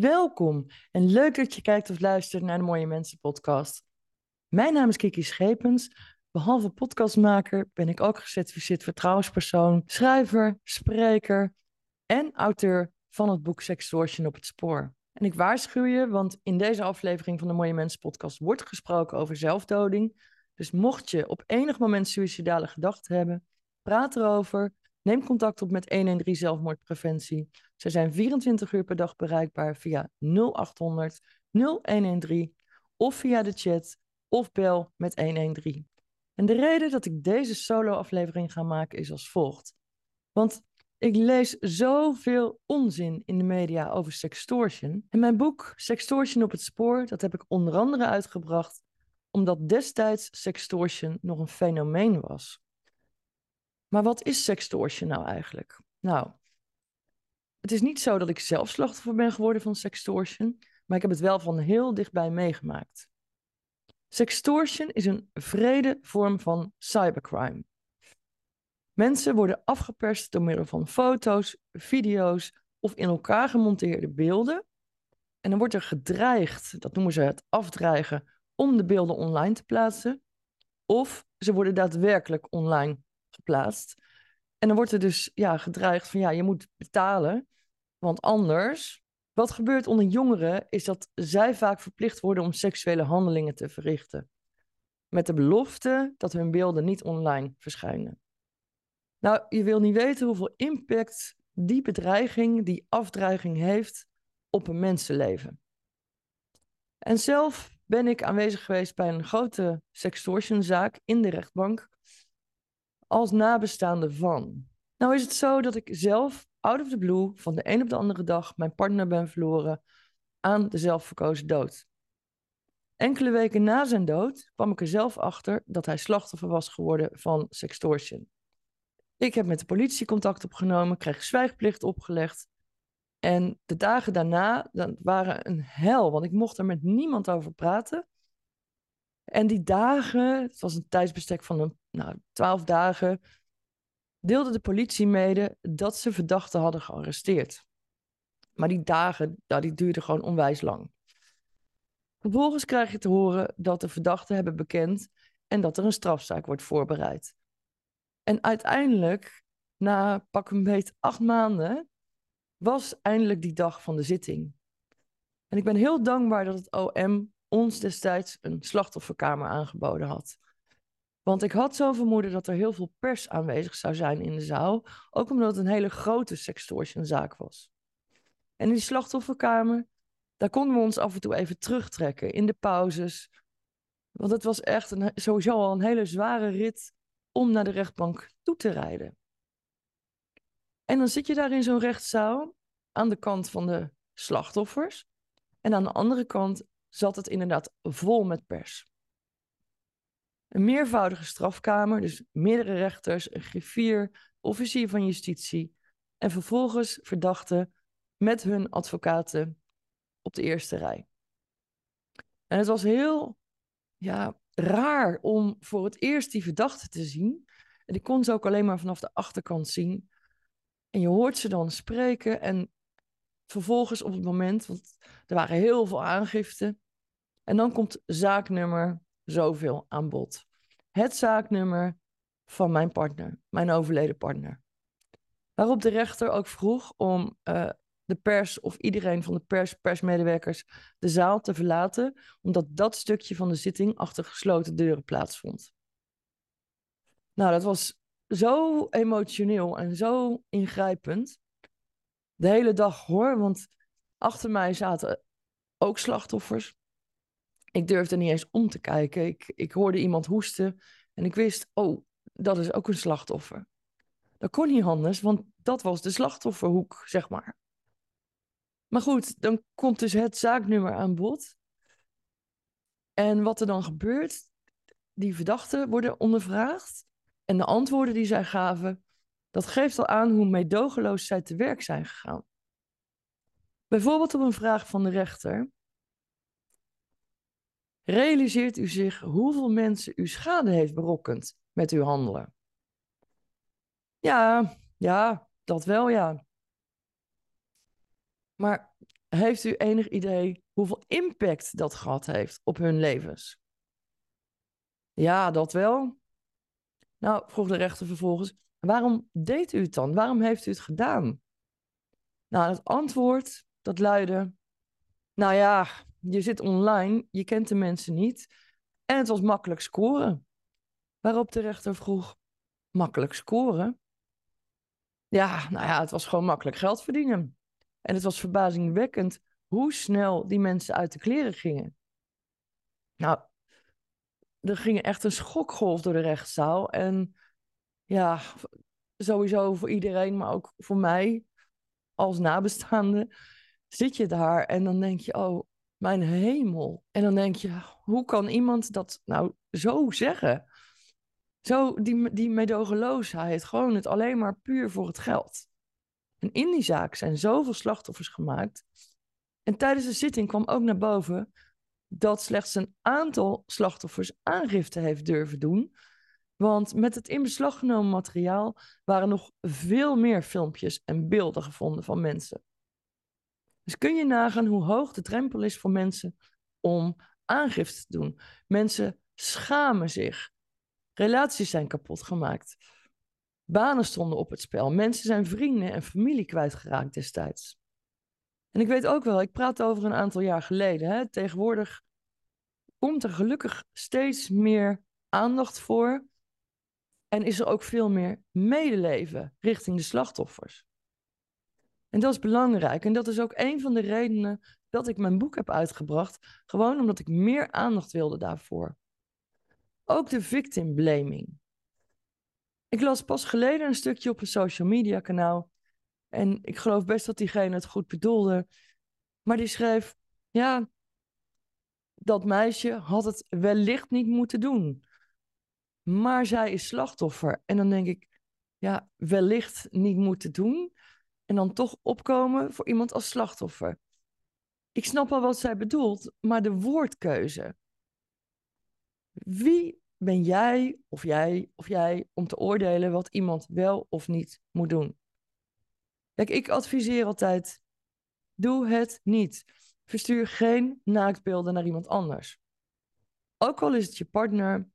Welkom en leuk dat je kijkt of luistert naar de Mooie Mensen podcast. Mijn naam is Kiki Schepens. Behalve podcastmaker ben ik ook gecertificeerd vertrouwenspersoon, schrijver, spreker en auteur van het boek Sextortion op het spoor. En ik waarschuw je, want in deze aflevering van de Mooie Mensen podcast wordt gesproken over zelfdoding. Dus mocht je op enig moment suïcidale gedachten hebben, praat erover. Neem contact op met 113 Zelfmoordpreventie. Ze zijn 24 uur per dag bereikbaar via 0800 0113 of via de chat of bel met 113. En de reden dat ik deze solo-aflevering ga maken is als volgt. Want ik lees zoveel onzin in de media over sextortion. En mijn boek Sextortion op het spoor, dat heb ik onder andere uitgebracht omdat destijds sextortion nog een fenomeen was. Maar wat is sextortion nou eigenlijk? Nou, het is niet zo dat ik zelf slachtoffer ben geworden van sextortion, maar ik heb het wel van heel dichtbij meegemaakt. Sextortion is een vrede vorm van cybercrime. Mensen worden afgeperst door middel van foto's, video's of in elkaar gemonteerde beelden. En dan wordt er gedreigd, dat noemen ze het afdreigen, om de beelden online te plaatsen. Of ze worden daadwerkelijk online geplaatst. En dan wordt er dus ja, gedreigd van ja, je moet betalen, want anders. Wat gebeurt onder jongeren is dat zij vaak verplicht worden om seksuele handelingen te verrichten. Met de belofte dat hun beelden niet online verschijnen. Nou, je wil niet weten hoeveel impact die bedreiging, die afdreiging heeft op een mensenleven. En zelf ben ik aanwezig geweest bij een grote sextortionzaak in de rechtbank als nabestaande van. Nou is het zo dat ik zelf, out of the blue, van de een op de andere dag mijn partner ben verloren aan de zelfverkozen dood. Enkele weken na zijn dood kwam ik er zelf achter dat hij slachtoffer was geworden van sextortion. Ik heb met de politie contact opgenomen, kreeg zwijgplicht opgelegd. En de dagen daarna dat waren een hel, want ik mocht er met niemand over praten. En die dagen, het was een tijdsbestek van een, nou, twaalf dagen, deelde de politie mede dat ze verdachten hadden gearresteerd. Maar die dagen, nou, die duurden gewoon onwijs lang. Vervolgens krijg je te horen dat de verdachten hebben bekend en dat er een strafzaak wordt voorbereid. En uiteindelijk, na pak een beet acht maanden, was eindelijk die dag van de zitting. En ik ben heel dankbaar dat het OM ons destijds een slachtofferkamer aangeboden had. Want ik had zo vermoeden dat er heel veel pers aanwezig zou zijn in de zaal, ook omdat het een hele grote sextortionzaak was. En in die slachtofferkamer, daar konden we ons af en toe even terugtrekken in de pauzes. Want het was echt een, sowieso al een hele zware rit om naar de rechtbank toe te rijden. En dan zit je daar in zo'n rechtszaal aan de kant van de slachtoffers. En aan de andere kant zat het inderdaad vol met pers. Een meervoudige strafkamer, dus meerdere rechters, een griffier, officier van justitie en vervolgens verdachten met hun advocaten op de eerste rij. En het was heel ja, raar om voor het eerst die verdachten te zien. En ik kon ze ook alleen maar vanaf de achterkant zien. En je hoort ze dan spreken en vervolgens op het moment, want er waren heel veel aangiften, en dan komt zaaknummer zoveel aan bod. Het zaaknummer van mijn partner, mijn overleden partner. Waarop de rechter ook vroeg om uh, de pers of iedereen van de pers, persmedewerkers, de zaal te verlaten, omdat dat stukje van de zitting achter gesloten deuren plaatsvond. Nou, dat was zo emotioneel en zo ingrijpend. De hele dag hoor, want achter mij zaten ook slachtoffers. Ik durfde niet eens om te kijken. Ik, ik hoorde iemand hoesten en ik wist, oh, dat is ook een slachtoffer. Dat kon niet anders, want dat was de slachtofferhoek, zeg maar. Maar goed, dan komt dus het zaaknummer aan bod. En wat er dan gebeurt, die verdachten worden ondervraagd. En de antwoorden die zij gaven, dat geeft al aan hoe meedogenloos zij te werk zijn gegaan. Bijvoorbeeld op een vraag van de rechter. Realiseert u zich hoeveel mensen u schade heeft berokkend met uw handelen? Ja, ja, dat wel ja. Maar Heeft u enig idee hoeveel impact dat gehad heeft op hun levens? Ja, dat wel. Nou, vroeg de rechter vervolgens, waarom deed u het dan? Waarom heeft u het gedaan? Nou, het antwoord, dat luidde, nou ja, je zit online, je kent de mensen niet en het was makkelijk scoren. Waarop de rechter vroeg, makkelijk scoren? Ja, nou ja, het was gewoon makkelijk geld verdienen. En het was verbazingwekkend hoe snel die mensen uit de kleren gingen. Nou, er ging echt een schokgolf door de rechtszaal. En ja, sowieso voor iedereen, maar ook voor mij als nabestaande, zit je daar en dan denk je, oh, mijn hemel. En dan denk je, hoe kan iemand dat nou zo zeggen? Zo, die, die medogeloosheid, gewoon het alleen maar puur voor het geld. En in die zaak zijn zoveel slachtoffers gemaakt. En tijdens de zitting kwam ook naar boven dat slechts een aantal slachtoffers aangifte heeft durven doen. Want met het in beslag genomen materiaal waren nog veel meer filmpjes en beelden gevonden van mensen. Dus kun je nagaan hoe hoog de drempel is voor mensen om aangifte te doen. Mensen schamen zich. Relaties zijn kapot gemaakt. Banen stonden op het spel. Mensen zijn vrienden en familie kwijtgeraakt destijds. En ik weet ook wel, ik praat over een aantal jaar geleden. Hè. Tegenwoordig komt er gelukkig steeds meer aandacht voor. En is er ook veel meer medeleven richting de slachtoffers. En dat is belangrijk. En dat is ook een van de redenen dat ik mijn boek heb uitgebracht. Gewoon omdat ik meer aandacht wilde daarvoor. Ook de victim blaming. Ik las pas geleden een stukje op een social media kanaal. En ik geloof best dat diegene het goed bedoelde. Maar die schreef: Ja, dat meisje had het wellicht niet moeten doen. Maar zij is slachtoffer. En dan denk ik: Ja, wellicht niet moeten doen. En dan toch opkomen voor iemand als slachtoffer. Ik snap al wat zij bedoelt, maar de woordkeuze. Wie ben jij of jij of jij om te oordelen wat iemand wel of niet moet doen? Kijk, ik adviseer altijd: doe het niet. Verstuur geen naaktbeelden naar iemand anders. Ook al is het je partner,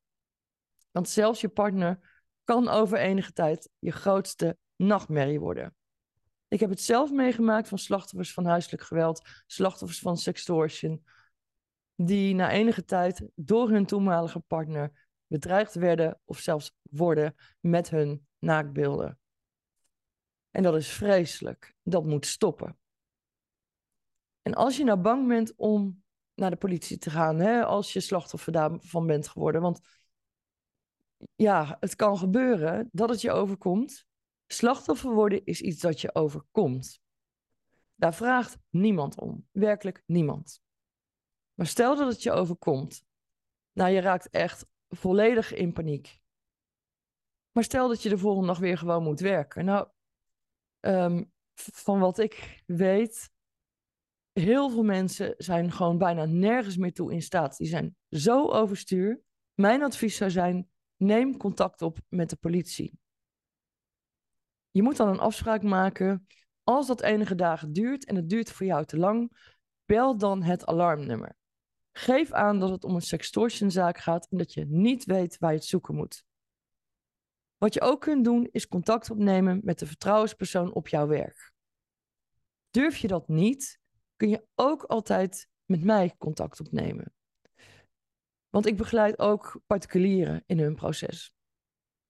want zelfs je partner kan over enige tijd je grootste nachtmerrie worden. Ik heb het zelf meegemaakt van slachtoffers van huiselijk geweld, slachtoffers van sextortion, die na enige tijd door hun toenmalige partner bedreigd werden of zelfs worden met hun naakbeelden. En dat is vreselijk. Dat moet stoppen. En als je nou bang bent om naar de politie te gaan, hè, als je slachtoffer daarvan bent geworden, want ja, het kan gebeuren dat het je overkomt. Slachtoffer worden is iets dat je overkomt. Daar vraagt niemand om. Werkelijk niemand. Maar stel dat het je overkomt. Nou, je raakt echt volledig in paniek. Maar stel dat je de volgende dag weer gewoon moet werken. Nou, ehm, van wat ik weet, heel veel mensen zijn gewoon bijna nergens meer toe in staat. Die zijn zo overstuur. Mijn advies zou zijn: neem contact op met de politie. Je moet dan een afspraak maken. Als dat enige dagen duurt en het duurt voor jou te lang, bel dan het alarmnummer. Geef aan dat het om een sextortionzaak gaat en dat je niet weet waar je het zoeken moet. Wat je ook kunt doen is contact opnemen met de vertrouwenspersoon op jouw werk. Durf je dat niet, kun je ook altijd met mij contact opnemen. Want ik begeleid ook particulieren in hun proces.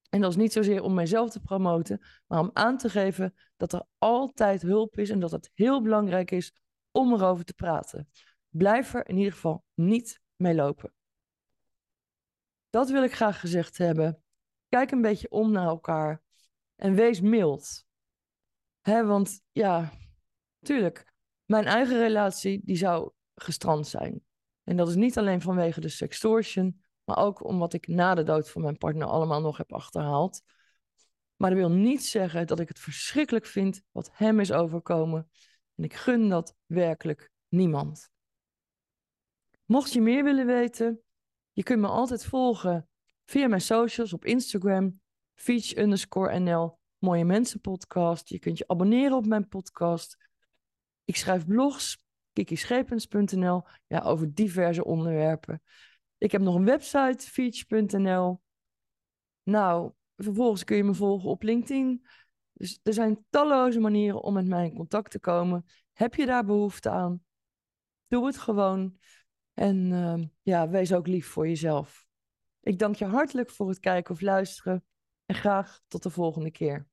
En dat is niet zozeer om mijzelf te promoten, maar om aan te geven dat er altijd hulp is en dat het heel belangrijk is om erover te praten. Blijf er in ieder geval niet mee lopen. Dat wil ik graag gezegd hebben. Kijk een beetje om naar elkaar en wees mild. Hè, want ja, tuurlijk, mijn eigen relatie die zou gestrand zijn. En dat is niet alleen vanwege de sextortion, maar ook omdat ik na de dood van mijn partner allemaal nog heb achterhaald. Maar dat wil niet zeggen dat ik het verschrikkelijk vind wat hem is overkomen. En ik gun dat werkelijk niemand. Mocht je meer willen weten, je kunt me altijd volgen via mijn socials op Instagram, Feach underscore NL, Mooie Mensen podcast. Je kunt je abonneren op mijn podcast. Ik schrijf blogs kikischepens.nl, ja, over diverse onderwerpen. Ik heb nog een website, feach.nl. Nou, vervolgens kun je me volgen op LinkedIn. Dus er zijn talloze manieren om met mij in contact te komen. Heb je daar behoefte aan? Doe het gewoon. En uh, ja, wees ook lief voor jezelf. Ik dank je hartelijk voor het kijken of luisteren. En graag tot de volgende keer.